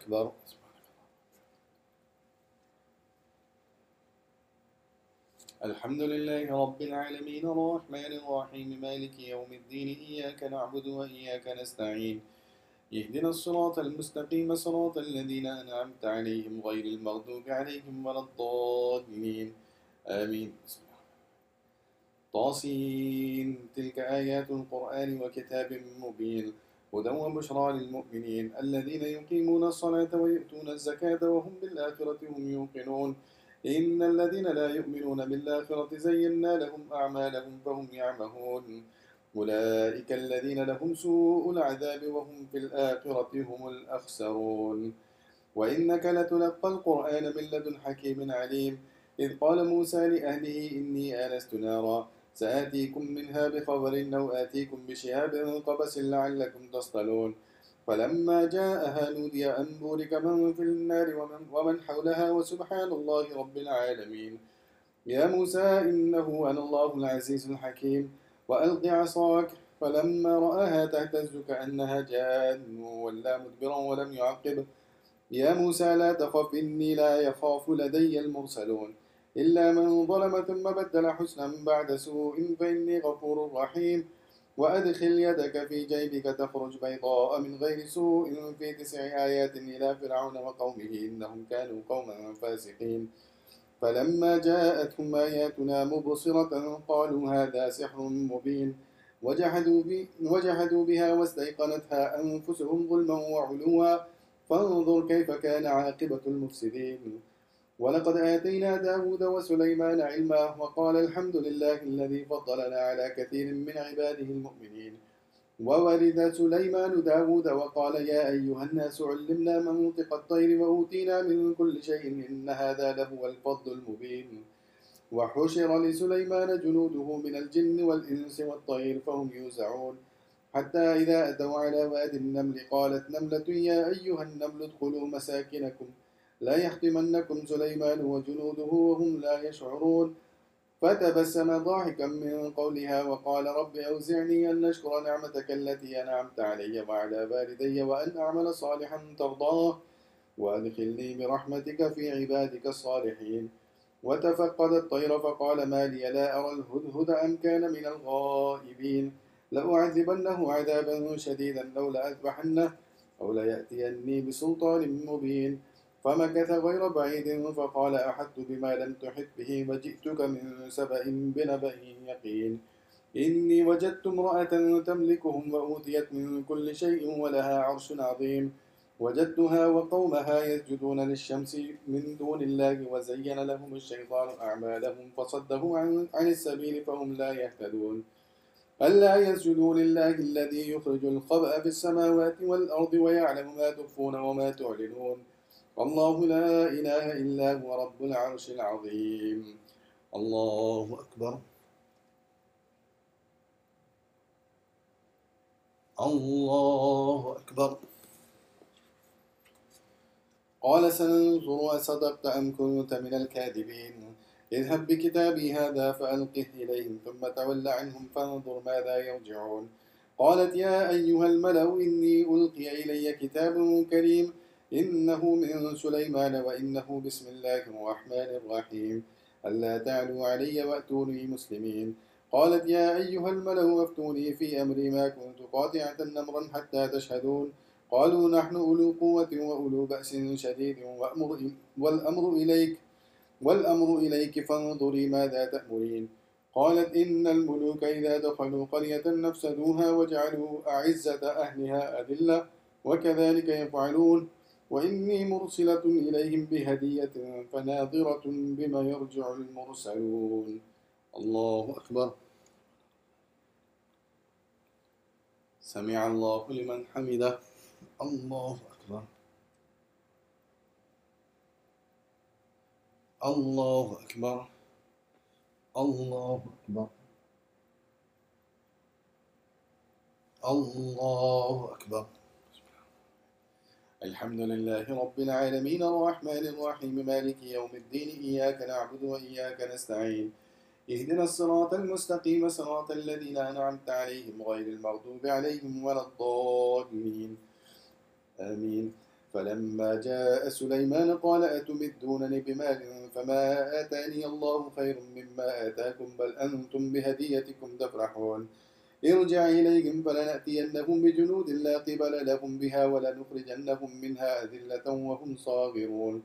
أكبر. الحمد لله رب العالمين الرحمن الرحيم مالك يوم الدين إياك نعبد وإياك نستعين. اهدنا الصراط المستقيم صراط الذين أنعمت عليهم غير المغضوب عليهم ولا الضالين. آمين. طاسين. تلك آيات القرآن وكتاب مبين. هدى وبشرى للمؤمنين الذين يقيمون الصلاة ويؤتون الزكاة وهم بالآخرة هم يوقنون. إن الذين لا يؤمنون بالآخرة زينا لهم أعمالهم فهم يعمهون. أولئك الذين لهم سوء العذاب وهم في الآخرة هم الأخسرون. وإنك لتلقى القرآن من لدن حكيم عليم. إذ قال موسى لأهله إني آنست نارا سآتيكم منها بخبر أو آتيكم بشهاب قبس لعلكم تصطلون. فلما جاءها نودي أن بورك من في النار ومن, ومن حولها وسبحان الله رب العالمين. يا موسى إنه أنا الله العزيز الحكيم. وألق عصاك. فلما رآها تهتز كأنها جان ولا مدبرا ولم يعقب. يا موسى لا تخف إني لا يخاف لدي المرسلون. إلا من ظلم ثم بدل حسنا بعد سوء فإني غفور رحيم. وأدخل يدك في جيبك تخرج بيضاء من غير سوء في تسع آيات إلى فرعون وقومه إنهم كانوا قوما فاسقين. فلما جاءتهم آياتنا مبصرة قالوا هذا سحر مبين. وجحدوا, وجحدوا بها واستيقنتها أنفسهم ظلما وعلوا. فانظر كيف كان عاقبة المفسدين. ولقد آتينا داود وسليمان علما وقال الحمد لله الذي فضلنا على كثير من عباده المؤمنين. وورد سليمان داود وقال يا أيها الناس علمنا منطق الطير وأوتينا من كل شيء إن هذا لهو الفضل المبين. وحشر لسليمان جنوده من الجن والإنس والطير فهم يوزعون. حتى إذا أتوا على واد النمل قالت نملة يا أيها النمل ادخلوا مساكنكم. لا يحطمنكم سليمان وجنوده وهم لا يشعرون. فتبسم ضاحكا من قولها وقال رب أوزعني أن نشكر نعمتك التي أنعمت علي وعلى والدي وأن أعمل صالحا ترضاه وأدخلني برحمتك في عبادك الصالحين. وتفقد الطير فقال ما لي لا أرى الهدهد أم كان من الغائبين. لأعذبنه عذابا شديدا لو لأذبحنه أو ليأتيني بسلطان مبين. فمكث غير بعيد فقال أحدت بما لم تحط به وجئتك من سبأ بنبأ يقين. إني وجدت امرأة تملكهم وأوتيت من كل شيء ولها عرش عظيم. وجدتها وقومها يسجدون للشمس من دون الله وزين لهم الشيطان أعمالهم فصده عن, عن السبيل فهم لا يهتدون. ألا يسجدوا لله الذي يخرج الخبأ في السماوات والأرض ويعلم ما تخفون وما تعلنون. الله لا إله إلا هو رب العرش العظيم. الله أكبر. الله أكبر. قال سننظر أصدقت أم كنت من الكاذبين. اذهب بكتابي هذا فألقه إليهم ثم تول عنهم فانظر ماذا يرجعون. قالت يا أيها الملأ إني ألقي إلي كتاب كريم إنه من سليمان وإنه بسم الله الرحمن الرحيم. ألا تعلوا علي وأتوني مسلمين. قالت يا أيها الملأ أفتوني في أمري ما كنت قاطعة نمرا حتى تشهدون. قالوا نحن أولو قوة وأولو بأس شديد وأمر والأمر إليك والأمر إليك فانظري ماذا تأمرين. قالت إن الملوك إذا دخلوا قرية نفسدوها وجعلوا أعزة أهلها أذلة وكذلك يفعلون. وإني مرسلة إليهم بهدية فناظرة بما يرجع المرسلون. الله أكبر. سمع الله لمن حمده. الله أكبر. الله أكبر. الله أكبر. الله أكبر. الحمد لله رب العالمين الرحمن الرحيم مالك يوم الدين إياك نعبد وإياك نستعين. اهدنا الصراط المستقيم صراط الذين أنعمت عليهم غير المغضوب عليهم ولا الضالين. آمين. فلما جاء سليمان قال أتمدونني بمال؟ فما آتاني الله خير مما آتاكم بل أنتم بهديتكم تفرحون. ارجع إليهم فلنأتينهم بجنود لا قبل لهم بها ولنخرجنهم منها أذلة وهم صاغرون.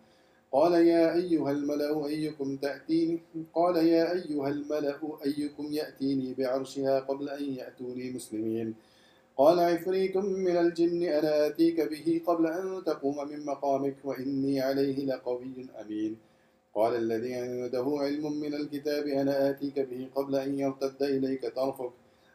قال يا أيها الملأ أيكم تأتيني؟ قال يا أيها الملأ أيكم يأتيني بعرشها قبل أن يأتوني مسلمين. قال عفريت من الجن أنا آتيك به قبل أن تقوم من مقامك وإني عليه لقوي أمين. قال الذي عنده علم من الكتاب أنا آتيك به قبل أن يرتد إليك طرفك.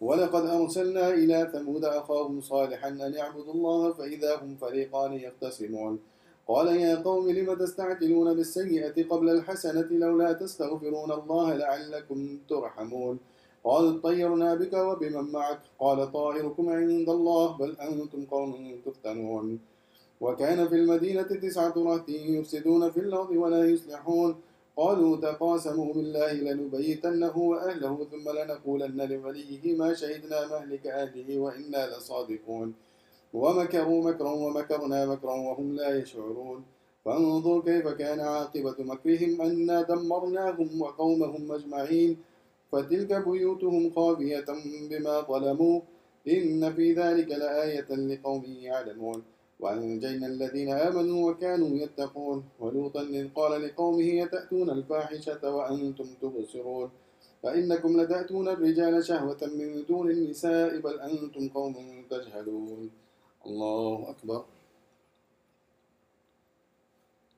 ولقد أرسلنا إلى ثمود أخاهم صالحا أن يعبدوا الله فإذا هم فريقان يختصمون قال يا قوم لم تستعجلون بالسيئة قبل الحسنة لولا تستغفرون الله لعلكم ترحمون؟ قال طيرنا بك وبمن معك. قال طائركم عند الله بل أنتم قوم تفتنون. وكان في المدينة تسعة رهط يفسدون في الأرض ولا يصلحون. قالوا تقاسموا بالله لنبيتنه وأهله ثم لنقولن لوليه ما شهدنا مهلك أهله وإنا لصادقون. ومكروا مكرا ومكرنا مكرا وهم لا يشعرون. فانظر كيف كان عاقبة مكرهم أنا دمرناهم وقومهم أجمعين. فتلك بيوتهم خاوية بما ظلموا. إن في ذلك لآية لقوم يعلمون. وأنجينا الذين آمنوا وكانوا يتقون. ولوطا إذ قال لقومه يتأتون الفاحشة وأنتم تبصرون. فإنكم لتأتون الرجال شهوة من دون النساء بل أنتم قوم تجهلون. الله أكبر.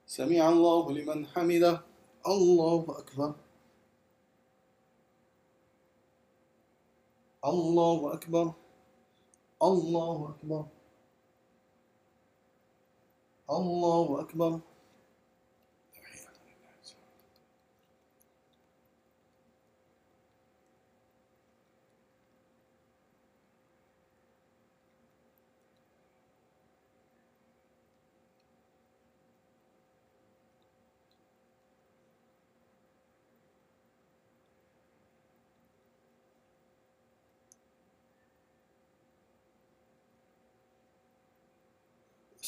سمع الله لمن حمده. الله أكبر. الله أكبر. الله أكبر. الله أكبر.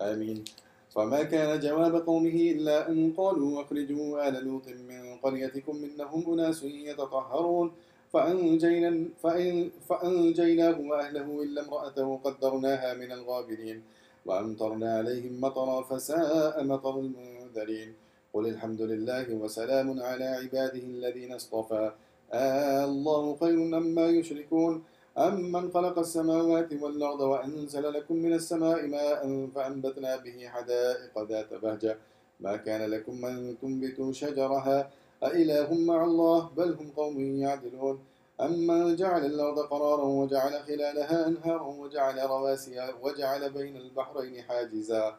آمين. فما كان جواب قومه إلا أن قالوا أخرجوا آل لوط من قريتكم إنهم أناس يتطهرون. فأنجينا فأن فأنجيناه وأهله إلا امرأته قدرناها من الغابرين. وأمطرنا عليهم مطرا فساء مطر المنذرين. قل الحمد لله وسلام على عباده الذين اصطفى. آه الله خير أما يشركون. أمن خلق السماوات والأرض وأنزل لكم من السماء ماء فأنبتنا به حدائق ذات بهجة. ما كان لكم أن تنبتوا شجرها؟ أإله مع الله بل هم قوم يعدلون. أمن جعل الأرض قرارا وجعل خلالها أنهارا وجعل رواسي وجعل بين البحرين حاجزا.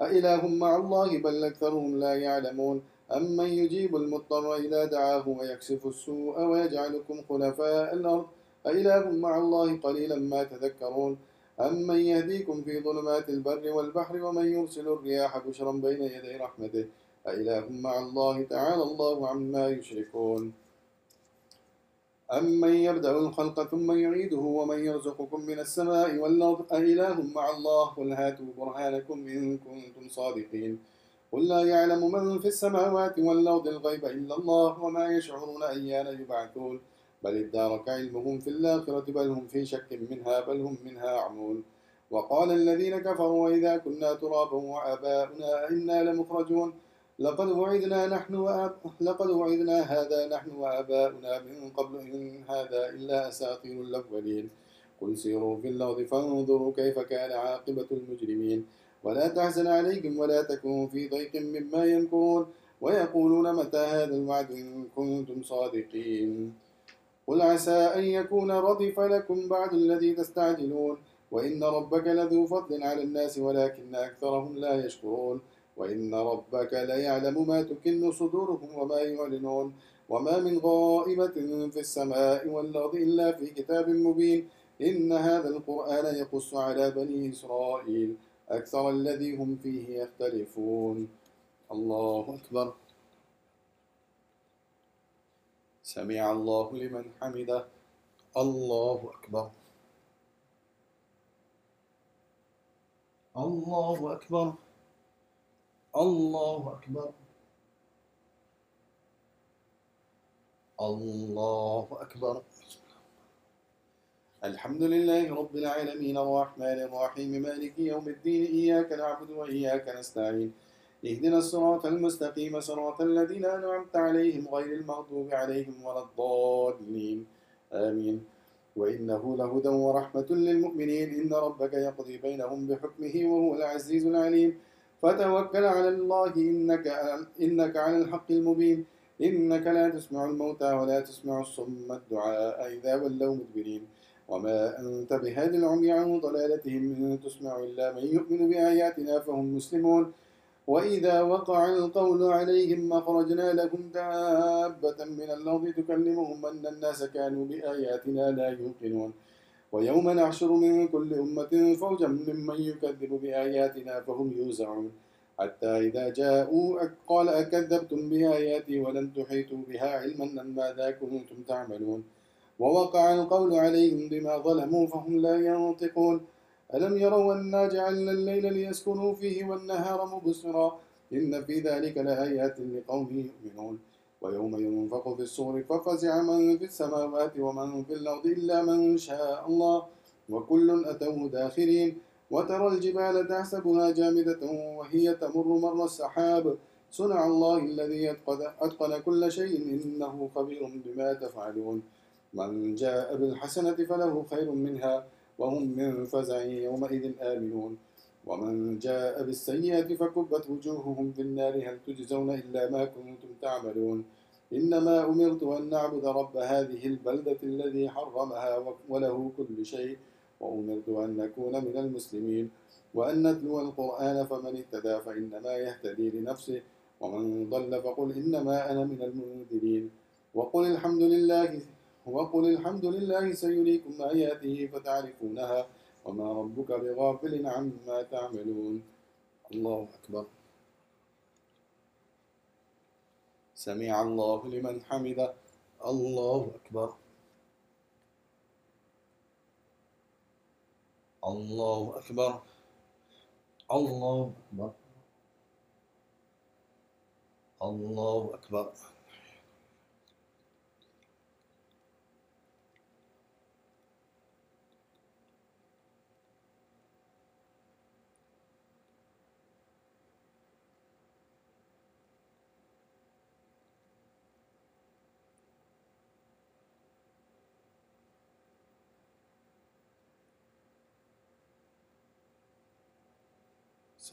أإله مع الله بل أكثرهم لا يعلمون. أمن يجيب المضطر إذا دعاه ويكشف السوء ويجعلكم خلفاء الأرض؟ أإله مع الله قليلا ما تذكرون. أمن يهديكم في ظلمات البر والبحر ومن يرسل الرياح بشرا بين يدي رحمته. أإله مع الله تعالى الله عما يشركون. أمن يبدأ الخلق ثم يعيده ومن يرزقكم من السماء والأرض. أإله مع الله. قل هاتوا برهانكم إن كنتم صادقين. قل لا يعلم من في السماوات والأرض الغيب إلا الله وما يشعرون أيان يبعثون. بل ادارك علمهم في الآخرة بل هم في شك منها بل هم منها عمون وقال الذين كفروا وإذا كنا ترابا وآباؤنا إنا لمخرجون. لقد وعدنا نحن وأب... لقد وعدنا هذا نحن وآباؤنا من قبل إن هذا إلا أساطير الأولين. قل سيروا في الأرض فانظروا كيف كان عاقبة المجرمين. ولا تحزن عليكم ولا تكونوا في ضيق مما ينكرون ويقولون متى هذا الوعد إن كنتم صادقين؟ قل عسى أن يكون ردف لكم بعد الذي تستعجلون وإن ربك لذو فضل على الناس ولكن أكثرهم لا يشكرون. وإن ربك ليعلم ما تكن صدورهم وما يعلنون. وما من غائبة في السماء والأرض إلا في كتاب مبين. إن هذا القرآن يقص على بني إسرائيل. أكثر الذي هم فيه يختلفون. الله أكبر. سمع الله لمن حمده. الله أكبر. الله أكبر. الله أكبر. الله أكبر. الحمد لله رب العالمين الرحمن الرحيم مالك يوم الدين إياك نعبد وإياك نستعين اهدنا الصراط المستقيم صراط الذين أنعمت عليهم غير المغضوب عليهم ولا الضالين. آمين. وإنه لهدى ورحمة للمؤمنين. إن ربك يقضي بينهم بحكمه وهو العزيز العليم. فتوكل على الله. إنك, إنك على الحق المبين. إنك لا تسمع الموتى ولا تسمع الصم الدعاء إذا ولوا مدبرين. وما أنت بهذه العمي عن ضلالتهم. إن تسمع إلا من يؤمن بآياتنا فهم مسلمون. وإذا وقع القول عليهم أخرجنا لهم دابة من الأرض تكلمهم أن الناس كانوا بآياتنا لا يوقنون. ويوم نحشر من كل أمة فوجا ممن يكذب بآياتنا فهم يوزعون. حتى إذا جاءوا قال أكذبتم بآياتي ولم تحيطوا بها علما ماذا كنتم تعملون. ووقع القول عليهم بما ظلموا فهم لا ينطقون. ألم يروا أنا جعلنا الليل ليسكنوا فيه والنهار مبصرا؟ إن في ذلك لآيات لقوم يؤمنون. ويوم ينفق في الصور ففزع من في السماوات ومن في الأرض إلا من شاء الله. وكل أتوه داخرين. وترى الجبال تحسبها جامدة وهي تمر مر السحاب. صنع الله الذي أتقن كل شيء إنه خبير بما تفعلون. من جاء بالحسنة فله خير منها. وهم من فزع يومئذ آمنون. ومن جاء بالسيئة فكبت وجوههم في النار. هل تجزون إلا ما كنتم تعملون؟ إنما أمرت أن نعبد رب هذه البلدة الذي حرمها وله كل شيء. وأمرت أن نكون من المسلمين. وأن نتلو القرآن فمن اهتدى فإنما يهتدي لنفسه. ومن ضل فقل إنما أنا من المنذرين. وقل الحمد لله وقل الحمد لله سيريكم آياته فتعرفونها وما ربك بغافل عما تعملون. الله أكبر. سمع الله لمن حمده. الله أكبر. الله أكبر. الله أكبر. الله أكبر.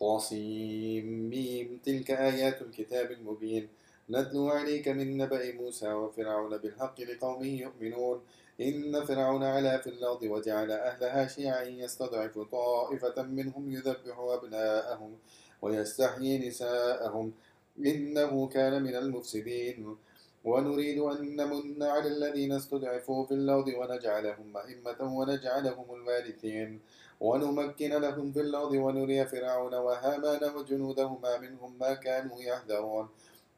طاسيم. تلك آيات الكتاب المبين. نتلو عليك من نبأ موسى وفرعون بالحق لقوم يؤمنون. إن فرعون علا في الأرض وجعل أهلها شيعا يستضعف طائفة منهم يذبح أبناءهم ويستحيي نساءهم. إنه كان من المفسدين. ونريد أن نمن على الذين استضعفوا في الأرض ونجعلهم أئمة ونجعلهم الوارثين. ونمكن لهم في الأرض ونري فرعون وهامان وجنودهما منهم ما كانوا يحذرون.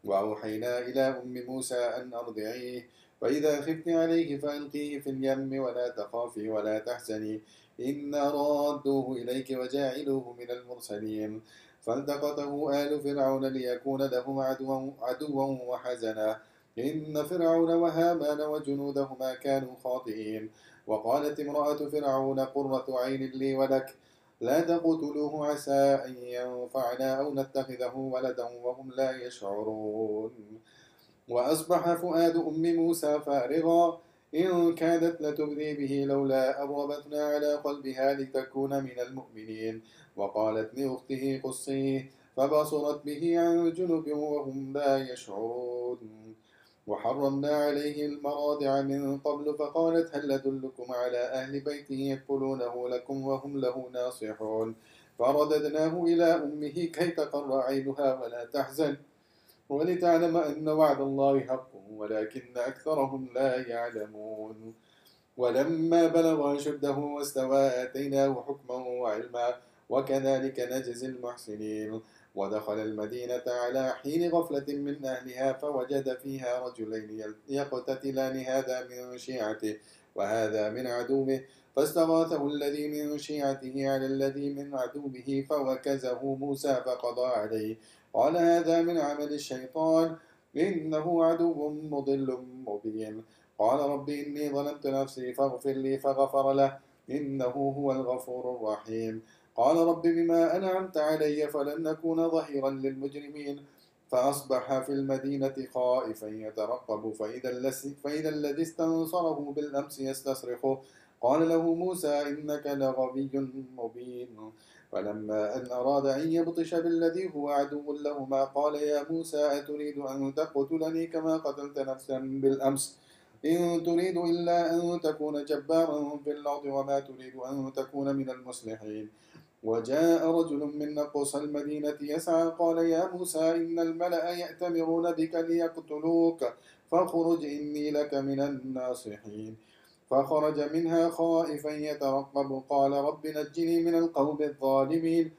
وأوحينا إلى أم موسى أن أرضعيه. فإذا خفت عليه فألقيه في اليم ولا تخافي ولا تحزني. إنا رادوه إليك وجاعلوه من المرسلين. فالتقطه آل فرعون ليكون لهم عدوا, عدوا وحزنا. إن فرعون وهامان وجنودهما كانوا خاطئين. وقالت امرأة فرعون قرة عين لي ولك لا تقتلوه عسى أن ينفعنا أو نتخذه ولدا وهم لا يشعرون. وأصبح فؤاد أم موسى فارغا إن كادت لتبدي به لولا أربتنا على قلبها لتكون من المؤمنين. وقالت لأخته قصيه فبصرت به عن جنب وهم لا يشعرون. وحرمنا عليه المراضع من قبل فقالت هل أدلكم على أهل بيته يكفلونه لكم وهم له ناصحون؟ فرددناه إلى أمه كي تقر عينها ولا تحزن ولتعلم أن وعد الله حق ولكن أكثرهم لا يعلمون. ولما بلغ أشده واستوى آتيناه حكما وعلما وكذلك نجزي المحسنين. ودخل المدينة على حين غفلة من أهلها فوجد فيها رجلين يقتتلان هذا من شيعته وهذا من عدوه. فاستغاثه الذي من شيعته على الذي من عدوه فوكزه موسى فقضى عليه. قال هذا من عمل الشيطان إنه عدو مضل مبين. قال رب إني ظلمت نفسي فاغفر لي فغفر له إنه هو الغفور الرحيم. قال رب بما أنعمت علي فلن أكون ظهيرا للمجرمين. فأصبح في المدينة خائفا يترقب فإذا, فإذا الذي استنصره بالأمس يستصرخه. قال له موسى إنك لغبي مبين. فلما أن أراد أن يبطش بالذي هو عدو لهما قال يا موسى أتريد أن تقتلني كما قتلت نفسا بالأمس؟ إن تريد إلا أن تكون جبارا في الأرض وما تريد أن تكون من المصلحين. وجاء رجل من نقص المدينة يسعى قال يا موسى إن الملأ يأتمرون بك ليقتلوك فاخرج إني لك من الناصحين. فخرج منها خائفا يترقب قال رب نجني من القوم الظالمين.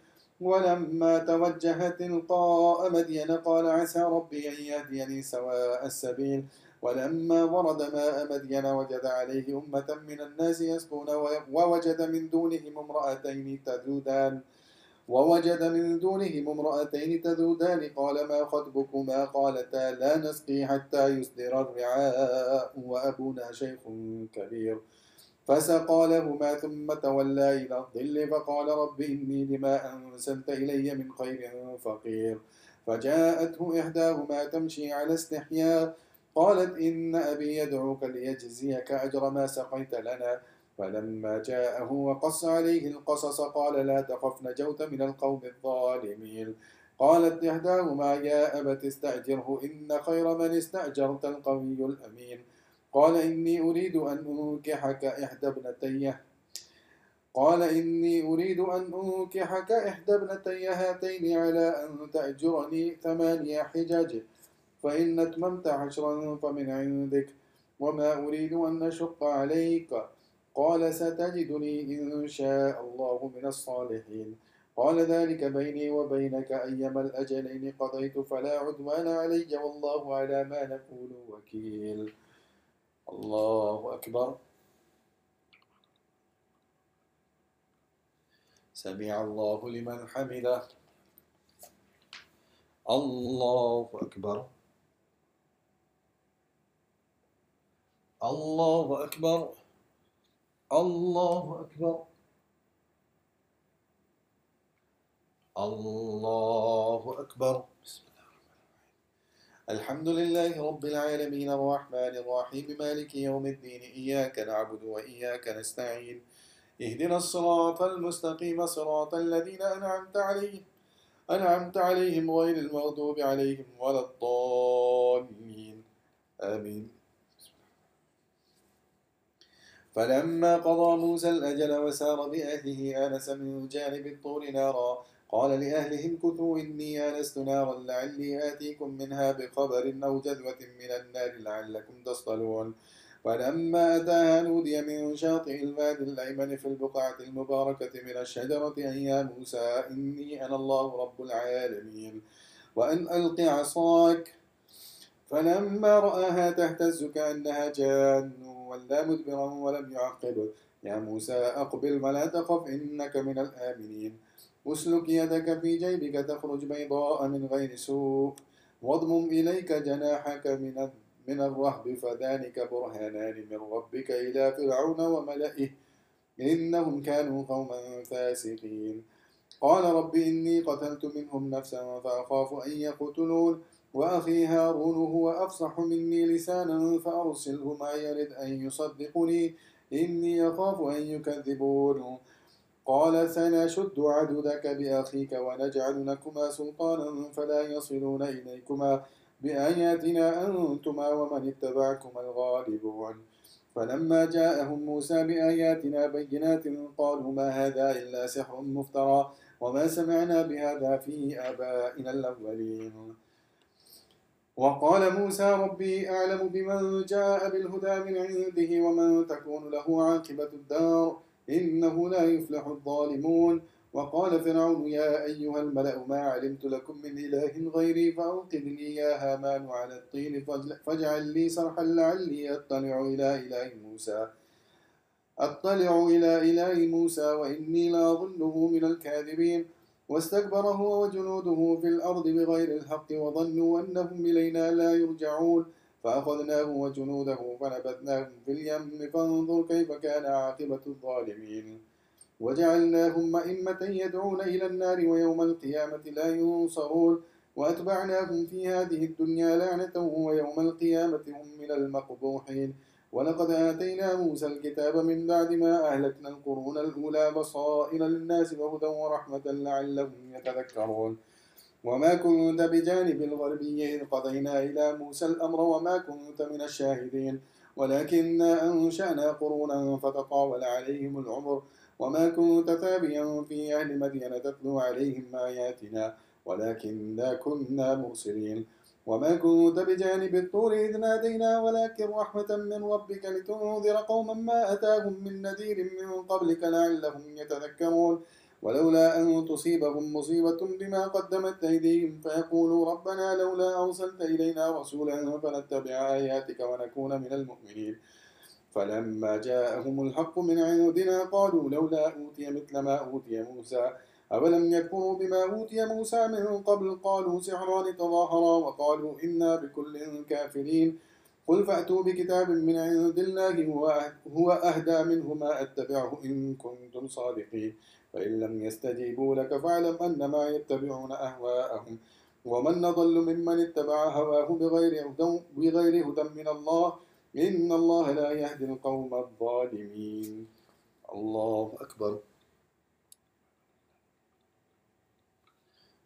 ولما توجه تلقاء مدين قال عسى ربي أن يهديني سواء السبيل. ولما ورد ماء مدين وجد عليه أمة من الناس يسقون ووجد من دونهم امرأتين تذودان. ووجد من دونهم امرأتين تذودان. قال ما خطبكما؟ قالتا لا نسقي حتى يصدر الرعاء وأبونا شيخ كبير. فسقى لهما ثم تولى إلى الظل فقال رب إني لما أنزلت إلي من خير فقير. فجاءته إحداهما تمشي على استحياء قالت إن أبي يدعوك ليجزيك أجر ما سقيت لنا. فلما جاءه وقص عليه القصص قال لا تخف نجوت من القوم الظالمين. قالت إحداهما يا أبت استأجره إن خير من استأجرت القوي الأمين. قال إني أريد أن أنكحك إحدى ابنتيه قال إني أريد أن أنكحك إحدى ابنتي هاتين على أن تأجرني ثمانية حجاج. فإن أتممت عشرا فمن عندك وما أريد أن أشق عليك. قال ستجدني إن شاء الله من الصالحين. قال ذلك بيني وبينك أيما الأجلين قضيت فلا عدوان علي والله على ما نقول وكيل. الله أكبر. سمع الله لمن حمده. الله أكبر. الله أكبر. الله أكبر. الله أكبر. بسم الله الحمد لله رب العالمين الرحمن الرحيم. مالك يوم الدين. إياك نعبد وإياك نستعين. اهدنا الصراط المستقيم. صراط الذين أنعمت عليهم. أنعمت عليهم غير المغضوب عليهم ولا الضالين. آمين. فلما قضى موسى الأجل وسار بأهله آنس من جانب الطور نارا. قال لأهلهم كثوا إني آنست نارا لعلي آتيكم منها بخبر أو جذوة من النار لعلكم تصطلون. فلما أتاها نودي من شاطئ الوادي الأيمن في البقعة المباركة من الشجرة أن يا موسى إني أنا الله رب العالمين وأن ألق عصاك. فلما رآها تهتز كأنها جان ولا مدبرا ولم يعقب. يا موسى أقبل ولا تخف إنك من الآمنين. أسلك يدك في جيبك تخرج بيضاء من غير سوء. واضمم إليك جناحك من من الرهب فذلك برهانان من ربك إلى فرعون وملئه. إنهم كانوا قوما فاسقين. قال رب إني قتلت منهم نفسا فأخاف أن يقتلون. وأخي هارون هو أفصح مني لسانا فأرسله معي يرد أن يصدقني إني أخاف أن يكذبون. قال سنشد عددك بأخيك ونجعل لكما سلطانا فلا يصلون إليكما بآياتنا أنتما ومن اتبعكما الغالبون. فلما جاءهم موسى بآياتنا بينات قالوا ما هذا إلا سحر مفترى وما سمعنا بهذا في آبائنا الأولين. وقال موسى ربي أعلم بمن جاء بالهدى من عنده ومن تكون له عاقبة الدار إنه لا يفلح الظالمون. وقال فرعون يا أيها الملأ ما علمت لكم من إله غيري فأوقد لي يا هامان على الطين فاجعل لي صرحا لعلي أطلع إلى إله موسى. أطلع إلى إله موسى وإني لأظنه من الكاذبين. واستكبر هو وجنوده في الأرض بغير الحق وظنوا أنهم إلينا لا يرجعون فأخذناه وجنوده فنبذناهم في اليم فانظر كيف كان عاقبة الظالمين. وجعلناهم أئمة يدعون إلى النار ويوم القيامة لا ينصرون. وأتبعناهم في هذه الدنيا لعنة ويوم القيامة هم من المقبوحين. ولقد آتينا موسى الكتاب من بعد ما أهلكنا القرون الأولى بصائر للناس وهدى ورحمة لعلهم يتذكرون. وما كنت بجانب الغربي إذ قضينا إلى موسى الأمر وما كنت من الشاهدين. ولكننا أنشأنا قرونا فتطاول عليهم العمر. وما كنت ثابيا في أهل مدينة تتلو عليهم آياتنا. ولكننا كنا مرسلين وما كنت بجانب الطور إذ نادينا ولكن رحمة من ربك لتنذر قوما ما أتاهم من نذير من قبلك لعلهم يتذكرون. ولولا أن تصيبهم مصيبة بما قدمت أيديهم فيقولوا ربنا لولا أرسلت إلينا رسولا فنتبع آياتك ونكون من المؤمنين. فلما جاءهم الحق من عندنا قالوا لولا أوتي مثل ما أوتي موسى. أولم يكفروا بما أوتي موسى من قبل قالوا سحران تظاهرا وقالوا إنا بكل كافرين قل فأتوا بكتاب من عند الله هو أهدى منه ما أتبعه إن كنتم صادقين فإن لم يستجيبوا لك فاعلم أنما يتبعون أهواءهم ومن نضل ممن اتبع هواه بغير هدى بغير هدى من الله إن الله لا يهدي القوم الظالمين. الله أكبر.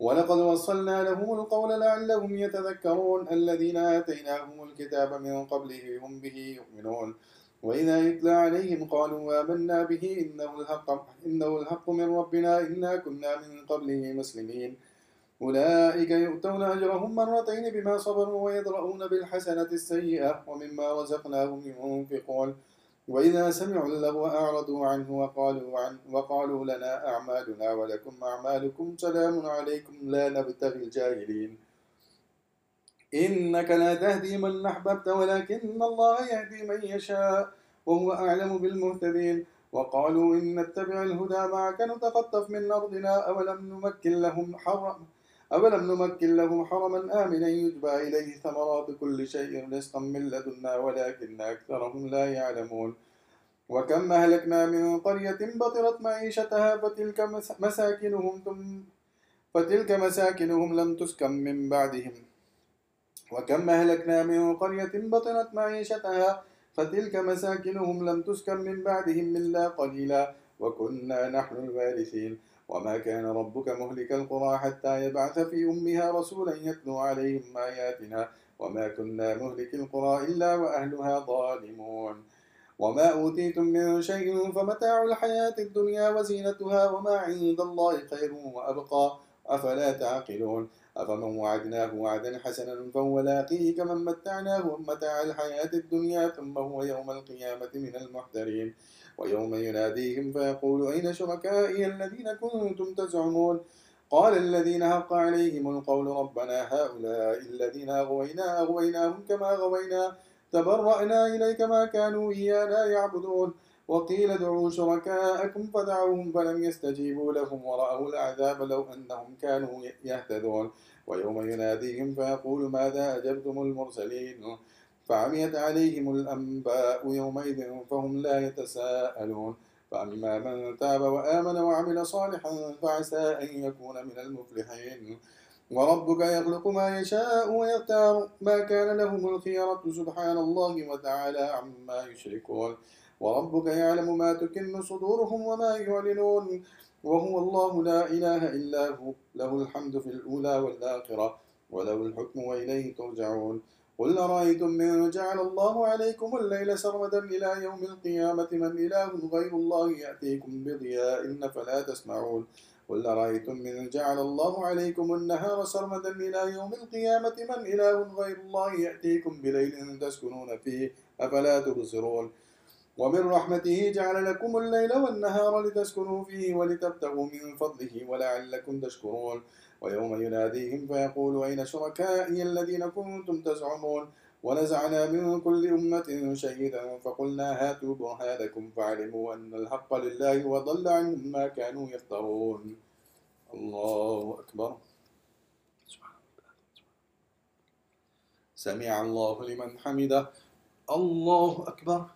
ولقد وصلنا لهم القول لعلهم يتذكرون الذين آتيناهم الكتاب من قبله هم به يؤمنون. وإذا يتلى عليهم قالوا آمنا به إنه الحق, إنه الحق من ربنا إنا كنا من قبله مسلمين. أولئك يؤتون أجرهم مرتين بما صبروا ويدرؤون بالحسنة السيئة ومما رزقناهم ينفقون. وإذا سمعوا اللغو أعرضوا عنه وقالوا, عن وقالوا لنا أعمالنا ولكم أعمالكم سلام عليكم لا نبتغي الجاهلين. إنك لا تهدي من أحببت ولكن الله يهدي من يشاء وهو أعلم بالمهتدين. وقالوا إن نتبع الهدى معك نتخطف من أرضنا أولم نمكن لهم حرم أولم نمكن لهم حرما آمنا يجبى إليه ثمرات كل شيء رزقا من لدنا ولكن أكثرهم لا يعلمون. وكم أهلكنا من قرية بطرت معيشتها فتلك مساكنهم فتلك مساكنهم لم تسكن من بعدهم. وكم أهلكنا من قرية بطرت معيشتها فتلك مساكنهم لم تسكن من بعدهم إلا قليلا. وكنا نحن الوارثين. وما كان ربك مهلك القرى حتى يبعث في أمها رسولا يتلو عليهم آياتنا وما كنا مهلك القرى إلا وأهلها ظالمون. وما أوتيتم من شيء فمتاع الحياة الدنيا وزينتها وما عند الله خير وأبقى. أفلا تعقلون؟ أفمن وعدناه وعدا حسنا فهو لاقيه كمن متعناه متاع الحياة الدنيا ثم هو يوم القيامة من المحترين ويوم يناديهم فيقول أين شركائي الذين كنتم تزعمون قال الذين حق عليهم القول ربنا هؤلاء الذين أغوينا أغويناهم كما أغوينا تبرأنا إليك ما كانوا إيانا يعبدون وقيل ادعوا شركاءكم فدعوهم فلم يستجيبوا لهم ورأوا العذاب لو أنهم كانوا يهتدون. ويوم يناديهم فيقول ماذا أجبتم المرسلين؟ فعميت عليهم الأنباء يومئذ فهم لا يتساءلون. فأما من تاب وآمن وعمل صالحا فعسى أن يكون من المفلحين. وربك يخلق ما يشاء ويختار ما كان لهم الخيرة. سبحان الله وتعالى عما يشركون. وربك يعلم ما تكن صدورهم وما يعلنون وهو الله لا إله إلا هو له الحمد في الأولى والآخرة وله الحكم وإليه ترجعون. قل أرأيتم من جعل الله عليكم الليل سرمدا إلى يوم القيامة من إله غير الله يأتيكم بضياء فلا تسمعون. قل أرأيتم من جعل الله عليكم النهار سرمدا إلى يوم القيامة من إله غير الله يأتيكم بليل تسكنون فيه أفلا تبصرون. ومن رحمته جعل لكم الليل والنهار لتسكنوا فيه ولتبتغوا من فضله ولعلكم تشكرون. ويوم يناديهم فيقول أين شركائي الذين كنتم تزعمون؟ ونزعنا من كل أمة شهيدا فقلنا هاتوا برهانكم فعلموا أن الحق لله وضل عنهم ما كانوا يفترون. الله أكبر. سمع الله لمن حمده. الله أكبر.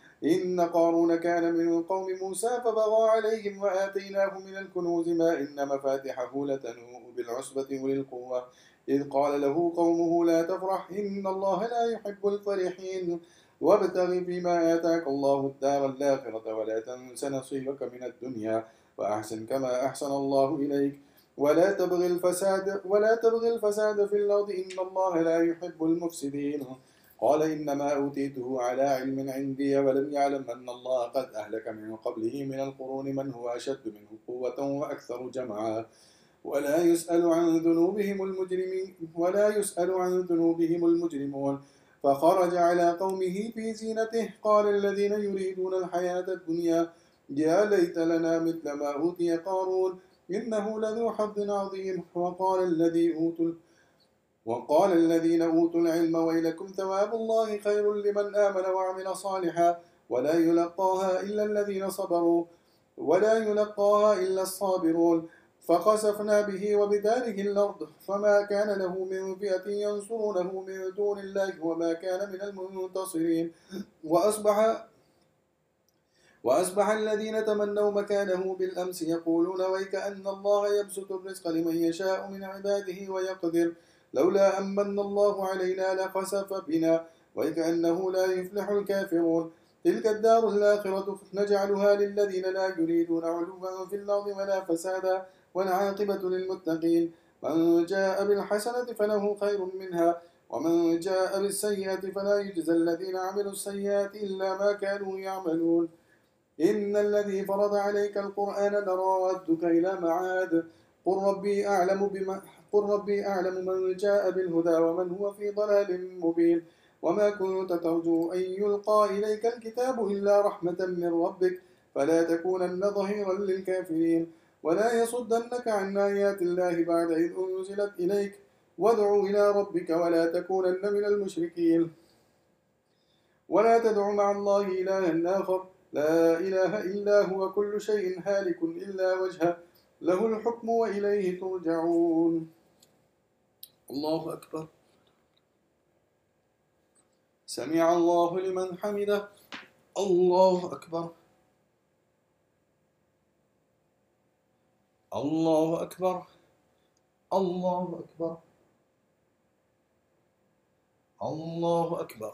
إن قارون كان من قوم موسى فبغى عليهم وآتيناه من الكنوز ما إن مفاتحه لتنوء بالعصبة أولي القوة إذ قال له قومه لا تفرح إن الله لا يحب الفرحين. وابتغ فيما آتاك الله الدار الآخرة ولا تنس نصيبك من الدنيا وأحسن كما أحسن الله إليك. ولا تبغي الفساد ولا تبغي الفساد في الأرض إن الله لا يحب المفسدين. قال إنما أوتيته على علم عندي ولم يعلم أن الله قد أهلك من قبله من القرون من هو أشد منه قوة وأكثر جمعا. ولا يسأل عن ذنوبهم المجرمين ولا يسأل عن ذنوبهم المجرمون. فخرج على قومه في زينته. قال الذين يريدون الحياة الدنيا يا ليت لنا مثل ما أوتي قارون إنه لذو حظ عظيم. وقال الذي أوتوا وقال الذين أوتوا العلم ويلكم ثواب الله خير لمن آمن وعمل صالحا ولا يلقاها إلا الذين صبروا ولا يلقاها إلا الصابرون فخسفنا به وبداره الأرض فما كان له من فئة ينصرونه من دون الله وما كان من المنتصرين وأصبح وأصبح الذين تمنوا مكانه بالأمس يقولون ويك أن الله يبسط الرزق لمن يشاء من عباده ويقدر لولا أن من الله علينا لخسف بنا وكأنه لا يفلح الكافرون. تلك الدار الآخرة نجعلها للذين لا يريدون علوا في الأرض ولا فسادا والعاقبة للمتقين. من جاء بالحسنة فله خير منها ومن جاء بالسيئة فلا يجزى الذين عملوا السيئات إلا ما كانوا يعملون. إن الذي فرض عليك القرآن لرادك إلى معاد قل ربي أعلم بما قل ربي أعلم من جاء بالهدى ومن هو في ضلال مبين. وما كنت ترجو أن يلقى إليك الكتاب إلا رحمة من ربك فلا تكونن ظهيرا للكافرين. ولا يصدنك عن آيات الله بعد إذ أنزلت إليك. وادع إلى ربك ولا تكونن من المشركين. ولا تدع مع الله إلها آخر. لا إله إلا هو كل شيء هالك إلا وجهه. له الحكم وإليه ترجعون. الله أكبر. سمع الله لمن حمده. الله أكبر. الله أكبر. الله أكبر. الله أكبر.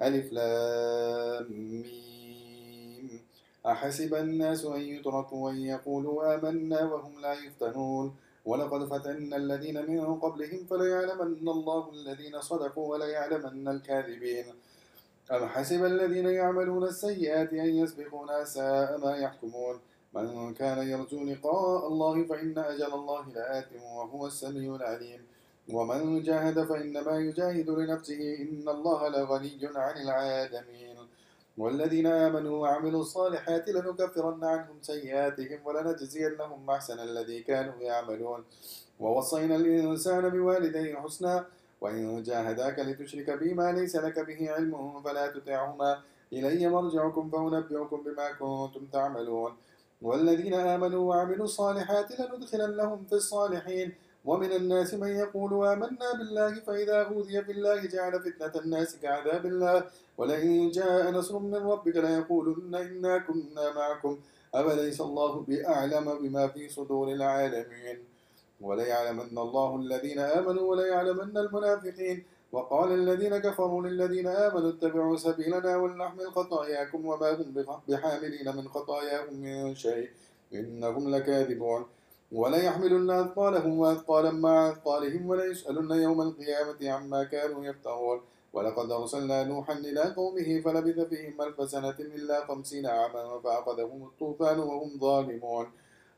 ألف لام ميم. أحسب الناس أن يتركوا أن يقولوا آمنا وهم لا يفتنون. ولقد فتنا الذين من قبلهم فليعلمن الله الذين صدقوا وليعلمن الكاذبين. أم حسب الذين يعملون السيئات أن يسبقونا ساء ما يحكمون. من كان يرجو لقاء الله فإن أجل الله لآت وهو السميع العليم. ومن جاهد فإنما يجاهد لنفسه إن الله لغني عن العالمين. والذين آمنوا وعملوا الصالحات لنكفرن عنهم سيئاتهم ولنجزينهم أحسن الذي كانوا يعملون. ووصينا الإنسان بوالديه حسنا وإن جاهداك لتشرك بما ليس لك به علم فلا تطعهما. إلي مرجعكم فأنبئكم بما كنتم تعملون. والذين آمنوا وعملوا الصالحات لندخلنهم في الصالحين. ومن الناس من يقول آمنا بالله فإذا أوذي في الله جعل فتنة الناس كعذاب الله. ولئن جاء نصر من ربك ليقولن إنا كنا معكم. أوليس الله بأعلم بما في صدور العالمين؟ وليعلمن الله الذين آمنوا وليعلمن المنافقين. وقال الذين كفروا للذين آمنوا اتبعوا سبيلنا ولنحمل خطاياكم وما هم بحاملين من خطاياهم من شيء. إنهم لكاذبون. ولا يحملن أثقالهم وأثقالا مع أثقالهم ولا يسألن يوم القيامة عما كانوا يفترون. ولقد أرسلنا نوحا إلى قومه فلبث فيهم ألف سنة إلا خمسين عاما فأخذهم الطوفان وهم ظالمون.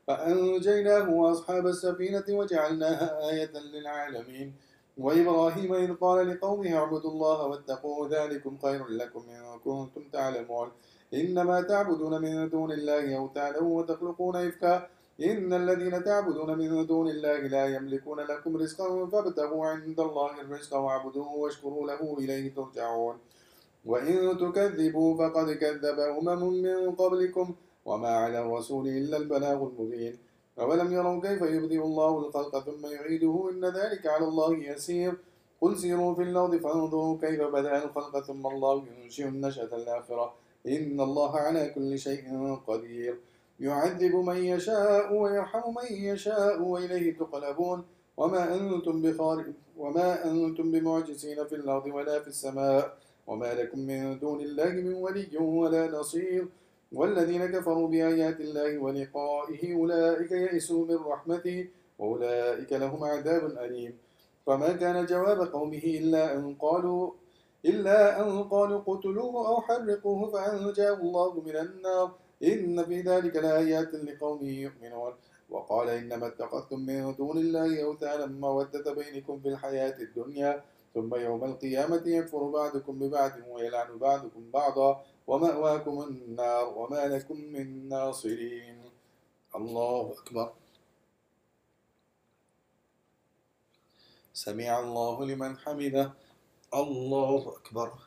فأنجيناه وأصحاب السفينة وجعلناها آية للعالمين. وإبراهيم إذ قال لقومه اعبدوا الله واتقوا ذلكم خير لكم إن كنتم تعلمون. إنما تعبدون من دون الله أوتانا وتخلقون إفكا إن الذين تعبدون من دون الله لا يملكون لكم رزقا فابتغوا عند الله الرزق واعبدوه واشكروا له إليه ترجعون. وإن تكذبوا فقد كذب أمم من قبلكم وما على الرسول إلا البلاغ المبين. أولم يروا كيف يبدئ الله الخلق ثم يعيده إن ذلك على الله يسير. قل سيروا في الأرض فانظروا كيف بدأ الخلق ثم الله ينشئ النشأة الآخرة. إن الله على كل شيء قدير. يعذب من يشاء ويرحم من يشاء وإليه تقلبون. وما أنتم بخارج وما أنتم بمعجزين في الأرض ولا في السماء. وما لكم من دون الله من ولي ولا نصير. والذين كفروا بآيات الله ولقائه أولئك يئسوا من رحمته وأولئك لهم عذاب أليم. فما كان جواب قومه إلا أن قالوا إلا أن قالوا قتلوه أو حرقوه فأنجاه الله من النار. إن في ذلك لآيات لقوم يؤمنون. وقال إنما اتخذتم من دون الله أوثانا مودة بينكم في الحياة الدنيا ثم يوم القيامة يكفر بعضكم ببعض ويلعن بعضكم بعضا ومأواكم النار وما لكم من ناصرين. الله أكبر. سمع الله لمن حمده. الله أكبر.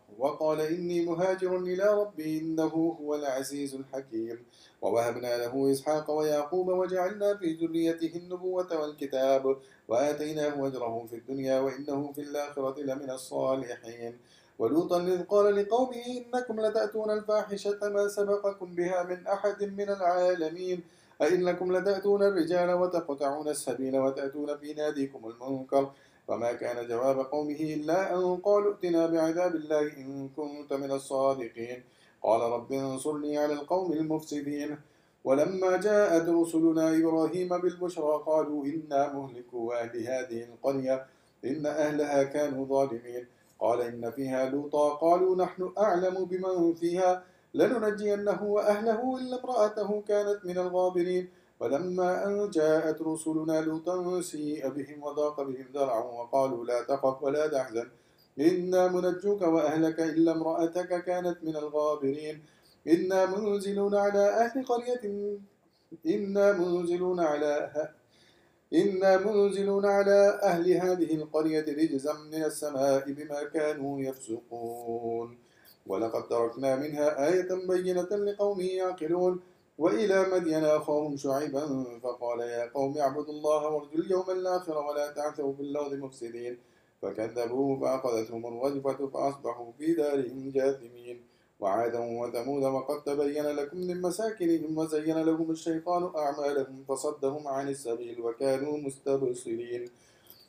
وقال إني مهاجر إلى ربي إنه هو العزيز الحكيم. ووهبنا له إسحاق ويعقوب وجعلنا في ذريته النبوة والكتاب. وآتيناه أجره في الدنيا وإنه في الآخرة لمن الصالحين. ولوطا إذ قال لقومه إنكم لتأتون الفاحشة ما سبقكم بها من أحد من العالمين. أئنكم لتأتون الرجال وتقطعون السبيل وتأتون في ناديكم المنكر. فما كان جواب قومه إلا أن قالوا ائتنا بعذاب الله إن كنت من الصادقين. قال رب انصرني على القوم المفسدين. ولما جاءت رسلنا إبراهيم بالبشرى قالوا إنا مهلكوا أهل هذه القرية إن أهلها كانوا ظالمين. قال إن فيها لوطا قالوا نحن أعلم بمن فيها لننجينه وأهله إلا امرأته كانت من الغابرين. ولما أن جاءت رسلنا لوطا سيء بهم وضاق بهم ذرعا وقالوا لا تخف ولا تحزن. إنا منجوك وأهلك إلا امرأتك كانت من الغابرين. إنا منزلون على أهل قرية. إنا منزلون على إنا منزلون على أهل هذه القرية رجزا من السماء بما كانوا يفسقون. ولقد تركنا منها آية بينة لقوم يعقلون. وإلى مدين أخاهم شعيبا فقال يا قوم اعبدوا الله وارجوا اليوم الآخر ولا تعثوا في الأرض مفسدين. فكذبوه فأخذتهم الرجفة فأصبحوا في دارهم جاثمين. وعادا وثمود وقد تبين لكم من مساكنهم وزين لهم الشيطان أعمالهم فصدهم عن السبيل وكانوا مستبصرين.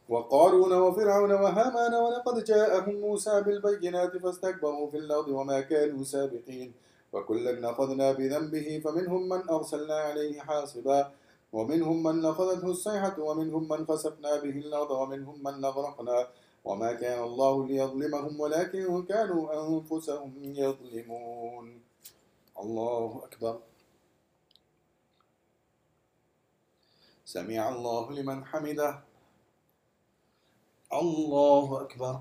وقارون وفرعون وهامان ولقد جاءهم موسى بالبينات فاستكبروا في الأرض وما كانوا سابقين. وكلا نخذنا بذنبه فمنهم من أرسلنا عليه حاصبا ومنهم من أخذته الصيحة ومنهم من خسفنا به الأرض ومنهم من أغرقنا. وما كان الله ليظلمهم ولكن كانوا أنفسهم يظلمون. الله أكبر. سمع الله لمن حمده. الله أكبر.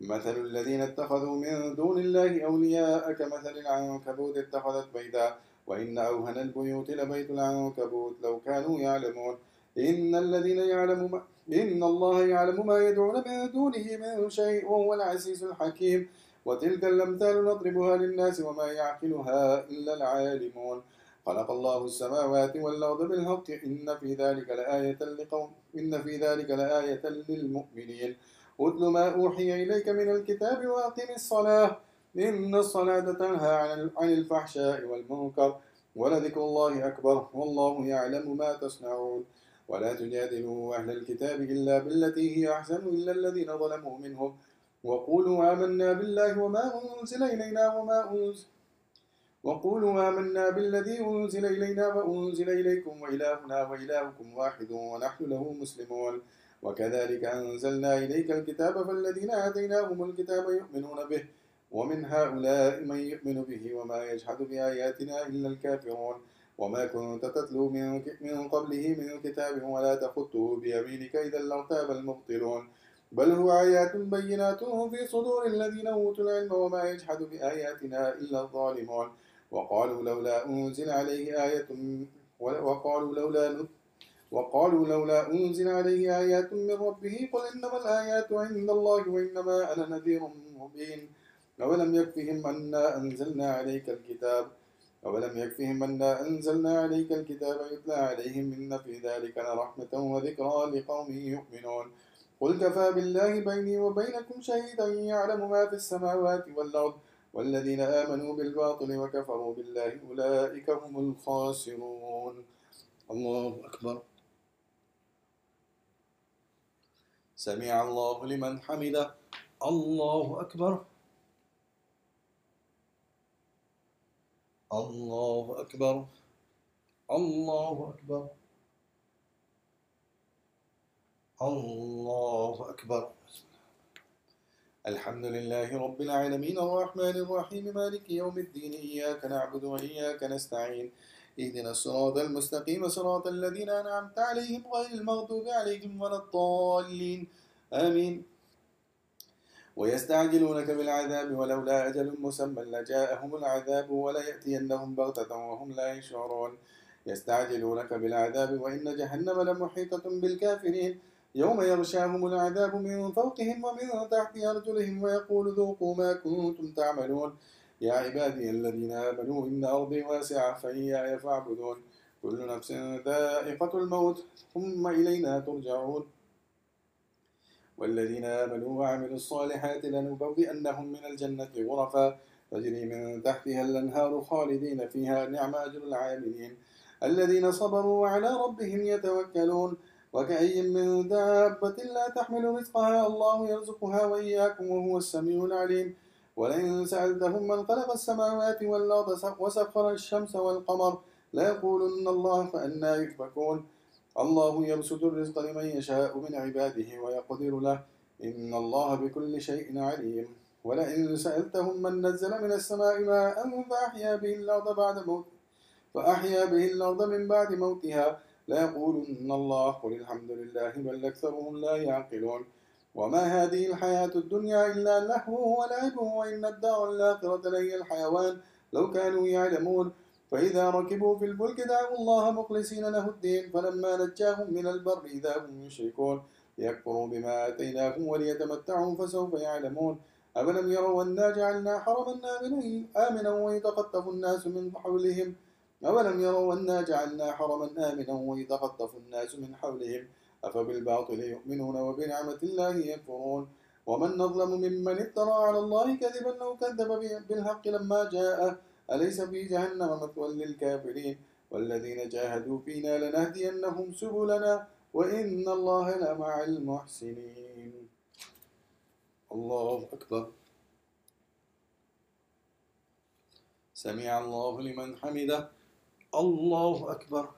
مثل الذين اتخذوا من دون الله أولياء كمثل العنكبوت اتخذت بيتا وإن أوهن البيوت لبيت العنكبوت لو كانوا يعلمون. إن الذين يعلمون إن الله يعلم ما يدعون من دونه من شيء وهو العزيز الحكيم. وتلك الأمثال نضربها للناس وما يعقلها إلا العالمون. خلق الله السماوات والأرض بالحق. إن في ذلك لآية لقوم إن في ذلك لآية للمؤمنين. أتل ما أوحي إليك من الكتاب وأقم الصلاة إن الصلاة تنهى عن الفحشاء والمنكر ولذكر الله أكبر والله يعلم ما تصنعون ولا تجادلوا أهل الكتاب إلا بالتي هي أحسن إلا الذين ظلموا منهم وقولوا آمنا بالله وما أنزل إلينا وما أنزل وقولوا آمنا بالذي أنزل إلينا وأنزل إليكم وإلهنا وإلهكم واحد ونحن له مسلمون وكذلك أنزلنا إليك الكتاب فالذين آتيناهم الكتاب يؤمنون به ومن هؤلاء من يؤمن به وما يجحد بآياتنا إلا الكافرون وما كنت تتلو من قبله من كتاب ولا تخطه بيمينك إذا لارتاب المبطلون بل هو آيات بينات في صدور الذين أوتوا العلم وما يجحد بآياتنا إلا الظالمون وقالوا لولا أنزل عليه آية وقالوا لولا وقالوا لولا أنزل عليه آيات من ربه قل إنما الآيات عند الله وإنما أنا نذير مبين. أولم يكفهم أنا أنزلنا عليك الكتاب؟ أولم يكفهم أنا أنزلنا عليك الكتاب يتلى عليهم إن في ذلك لرحمة وذكرى لقوم يؤمنون. قل كفى بالله بيني وبينكم شهيدا يعلم ما في السماوات والأرض والذين آمنوا بالباطل وكفروا بالله أولئك هم الخاسرون. الله أكبر. سمع الله لمن حمده. الله أكبر. الله أكبر. الله أكبر. الله أكبر. الحمد لله رب العالمين. الرحمن الرحيم. مالك يوم الدين. إياك نعبد وإياك نستعين. اهدنا الصراط المستقيم صراط الذين أنعمت عليهم غير المغضوب عليهم ولا الضالين. آمين. ويستعجلونك بالعذاب ولولا أجل مسمى لجاءهم العذاب وليأتينهم بغتة وهم لا يشعرون. يستعجلونك بالعذاب وإن جهنم لمحيطة بالكافرين. يوم يغشاهم العذاب من فوقهم ومن تحت أرجلهم ويقول ذوقوا ما كنتم تعملون. يا عبادي الذين آمنوا إن أرضي واسعة فإياي فاعبدون. كل نفس ذائقة الموت ثم إلينا ترجعون. والذين آمنوا وعملوا الصالحات لنبوئنهم من الجنة غرفا. تجري من تحتها الأنهار خالدين فيها. نعم أجر العاملين. الذين صبروا وعلى ربهم يتوكلون. وكأي من دابة لا تحمل رزقها. الله يرزقها وإياكم وهو السميع العليم. ولئن سألتهم من خلق السماوات والأرض وسخر الشمس والقمر ليقولن الله فأنا يؤفكون. الله يبسط الرزق لمن يشاء من عباده ويقدر له. إن الله بكل شيء عليم. ولئن سألتهم من نزل من السماء ماء فأحيا به الأرض بعد موت فأحيا به الأرض من بعد موتها. ليقولن الله قل الحمد لله بل أكثرهم لا يعقلون. وما هذه الحياة الدنيا إلا لهو ولعب وإن الدار الآخرة لهي الحيوان لو كانوا يعلمون فإذا ركبوا في الفلك دعوا الله مخلصين له الدين فلما نجاهم من البر إذا هم يشركون ليكفروا بما آتيناهم وليتمتعوا فسوف يعلمون أفلم يروا أنا جعلنا حرما آمنا ويتخطف الناس من حولهم أولم يروا أنا جعلنا حرما آمنا ويتخطف الناس من حولهم أفبالباطل يؤمنون وبنعمة الله يكفرون؟ ومن نظلم ممن افترى على الله كذبا لو كذب بالحق لما جاءه أليس في جهنم مثوى للكافرين؟ والذين جاهدوا فينا لنهدينهم سبلنا وإن الله لمع المحسنين. الله أكبر. سمع الله لمن حمده. الله أكبر.